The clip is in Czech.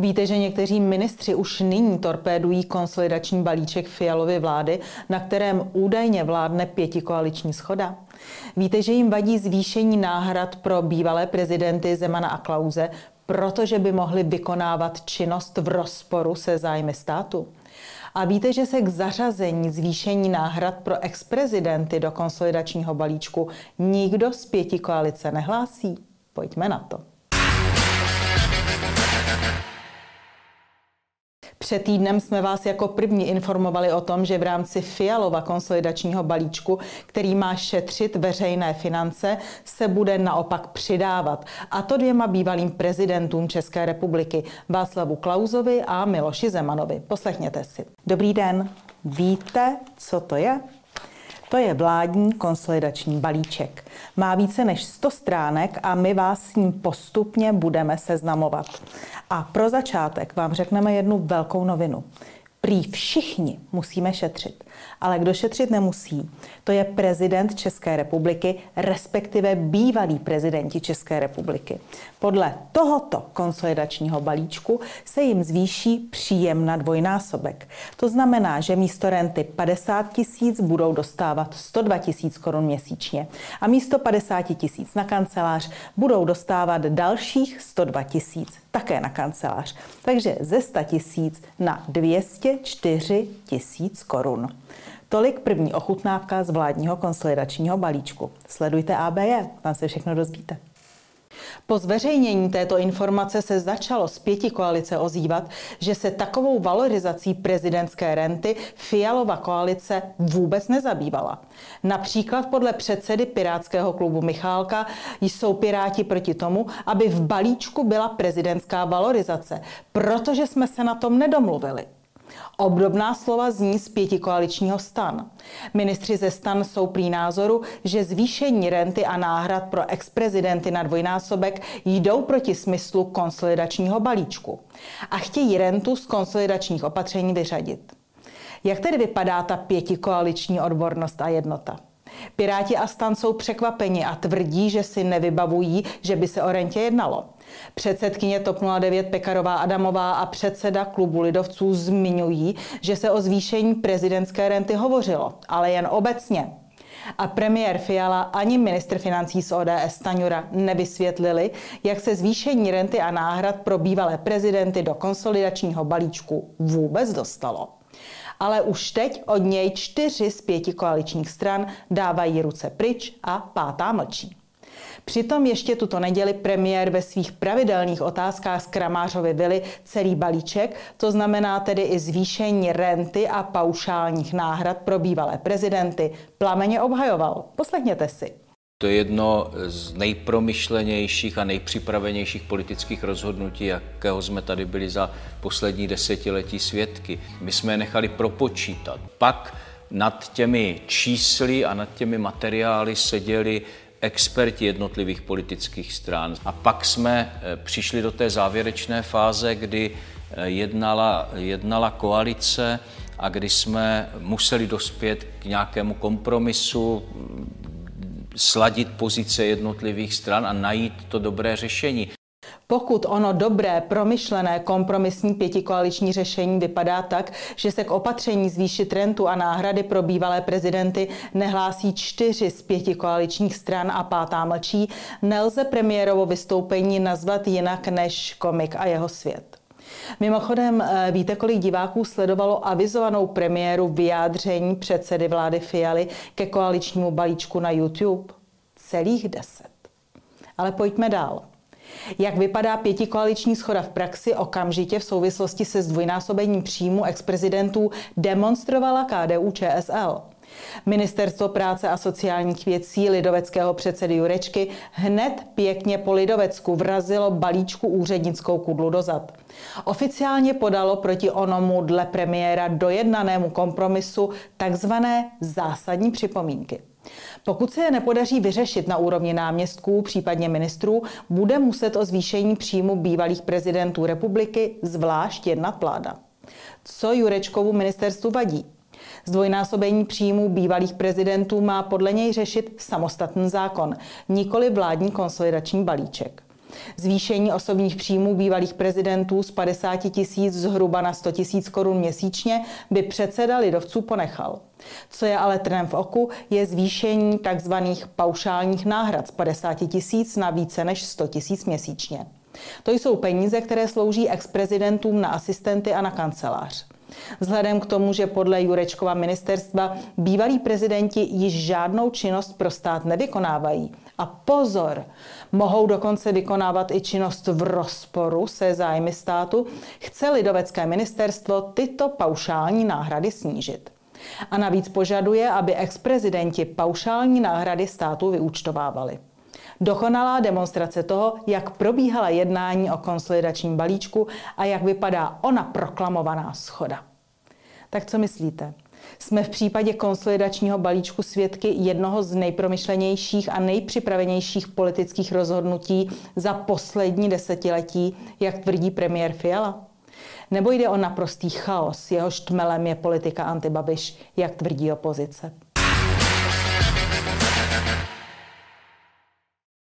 Víte, že někteří ministři už nyní torpédují konsolidační balíček Fialovy vlády, na kterém údajně vládne pětikoaliční schoda? Víte, že jim vadí zvýšení náhrad pro bývalé prezidenty Zemana a Klauze, protože by mohli vykonávat činnost v rozporu se zájmy státu? A víte, že se k zařazení zvýšení náhrad pro exprezidenty do konsolidačního balíčku nikdo z pěti koalice nehlásí? Pojďme na to. Před týdnem jsme vás jako první informovali o tom, že v rámci Fialova konsolidačního balíčku, který má šetřit veřejné finance, se bude naopak přidávat. A to dvěma bývalým prezidentům České republiky, Václavu Klauzovi a Miloši Zemanovi. Poslechněte si. Dobrý den. Víte, co to je? To je vládní konsolidační balíček. Má více než 100 stránek a my vás s ním postupně budeme seznamovat. A pro začátek vám řekneme jednu velkou novinu. Prý všichni musíme šetřit. Ale kdo šetřit nemusí, to je prezident České republiky, respektive bývalí prezidenti České republiky. Podle tohoto konsolidačního balíčku se jim zvýší příjem na dvojnásobek. To znamená, že místo renty 50 tisíc budou dostávat 102 tisíc korun měsíčně a místo 50 tisíc na kancelář budou dostávat dalších 102 tisíc také na kancelář. Takže ze 100 tisíc na 204 tisíc korun. Tolik první ochutnávka z vládního konsolidačního balíčku. Sledujte ABE, tam se všechno dozvíte. Po zveřejnění této informace se začalo z pěti koalice ozývat, že se takovou valorizací prezidentské renty Fialova koalice vůbec nezabývala. Například podle předsedy Pirátského klubu Michálka jsou Piráti proti tomu, aby v balíčku byla prezidentská valorizace, protože jsme se na tom nedomluvili. Obdobná slova zní z pěti koaličního stan. Ministři ze stan jsou prý názoru, že zvýšení renty a náhrad pro exprezidenty na dvojnásobek jdou proti smyslu konsolidačního balíčku a chtějí rentu z konsolidačních opatření vyřadit. Jak tedy vypadá ta pětikoaliční odbornost a jednota? Piráti a stan jsou překvapeni a tvrdí, že si nevybavují, že by se o rentě jednalo. Předsedkyně TOP 09 Pekarová Adamová a předseda klubu lidovců zmiňují, že se o zvýšení prezidentské renty hovořilo, ale jen obecně. A premiér Fiala ani ministr financí z ODS Staňura nevysvětlili, jak se zvýšení renty a náhrad pro bývalé prezidenty do konsolidačního balíčku vůbec dostalo ale už teď od něj čtyři z pěti koaličních stran dávají ruce pryč a pátá mlčí. Přitom ještě tuto neděli premiér ve svých pravidelných otázkách z Kramářovy vily celý balíček, to znamená tedy i zvýšení renty a paušálních náhrad pro bývalé prezidenty, plameně obhajoval. Poslechněte si. To je jedno z nejpromyšlenějších a nejpřipravenějších politických rozhodnutí, jakého jsme tady byli za poslední desetiletí svědky. My jsme je nechali propočítat. Pak nad těmi čísly a nad těmi materiály seděli experti jednotlivých politických stran. A pak jsme eh, přišli do té závěrečné fáze, kdy eh, jednala, jednala koalice a kdy jsme museli dospět k nějakému kompromisu, sladit pozice jednotlivých stran a najít to dobré řešení. Pokud ono dobré, promyšlené, kompromisní pětikoaliční řešení vypadá tak, že se k opatření zvýšit rentu a náhrady pro bývalé prezidenty nehlásí čtyři z pěti koaličních stran a pátá mlčí, nelze premiérovo vystoupení nazvat jinak než komik a jeho svět. Mimochodem, eh, víte, kolik diváků sledovalo avizovanou premiéru vyjádření předsedy vlády Fialy ke koaličnímu balíčku na YouTube? Celých deset. Ale pojďme dál. Jak vypadá pětikoaliční schoda v praxi okamžitě v souvislosti se zdvojnásobením příjmu ex-prezidentů demonstrovala KDU ČSL. Ministerstvo práce a sociálních věcí lidoveckého předsedy Jurečky hned pěkně po Lidovecku vrazilo balíčku úřednickou kudlu dozad. Oficiálně podalo proti onomu dle premiéra dojednanému kompromisu takzvané zásadní připomínky. Pokud se je nepodaří vyřešit na úrovni náměstků, případně ministrů, bude muset o zvýšení příjmu bývalých prezidentů republiky zvlášť jednat vláda. Co Jurečkovu ministerstvu vadí? Zdvojnásobení příjmů bývalých prezidentů má podle něj řešit samostatný zákon, nikoli vládní konsolidační balíček. Zvýšení osobních příjmů bývalých prezidentů z 50 tisíc zhruba na 100 tisíc korun měsíčně by předseda lidovců ponechal. Co je ale trnem v oku, je zvýšení tzv. paušálních náhrad z 50 tisíc na více než 100 tisíc měsíčně. To jsou peníze, které slouží ex-prezidentům na asistenty a na kancelář. Vzhledem k tomu, že podle Jurečkova ministerstva bývalí prezidenti již žádnou činnost pro stát nevykonávají. A pozor, mohou dokonce vykonávat i činnost v rozporu se zájmy státu, chce lidovecké ministerstvo tyto paušální náhrady snížit. A navíc požaduje, aby ex-prezidenti paušální náhrady státu vyúčtovávali. Dokonalá demonstrace toho, jak probíhala jednání o konsolidačním balíčku a jak vypadá ona proklamovaná schoda. Tak co myslíte? Jsme v případě konsolidačního balíčku svědky jednoho z nejpromyšlenějších a nejpřipravenějších politických rozhodnutí za poslední desetiletí, jak tvrdí premiér Fiala? Nebo jde o naprostý chaos, jehož tmelem je politika antibabiš, jak tvrdí opozice?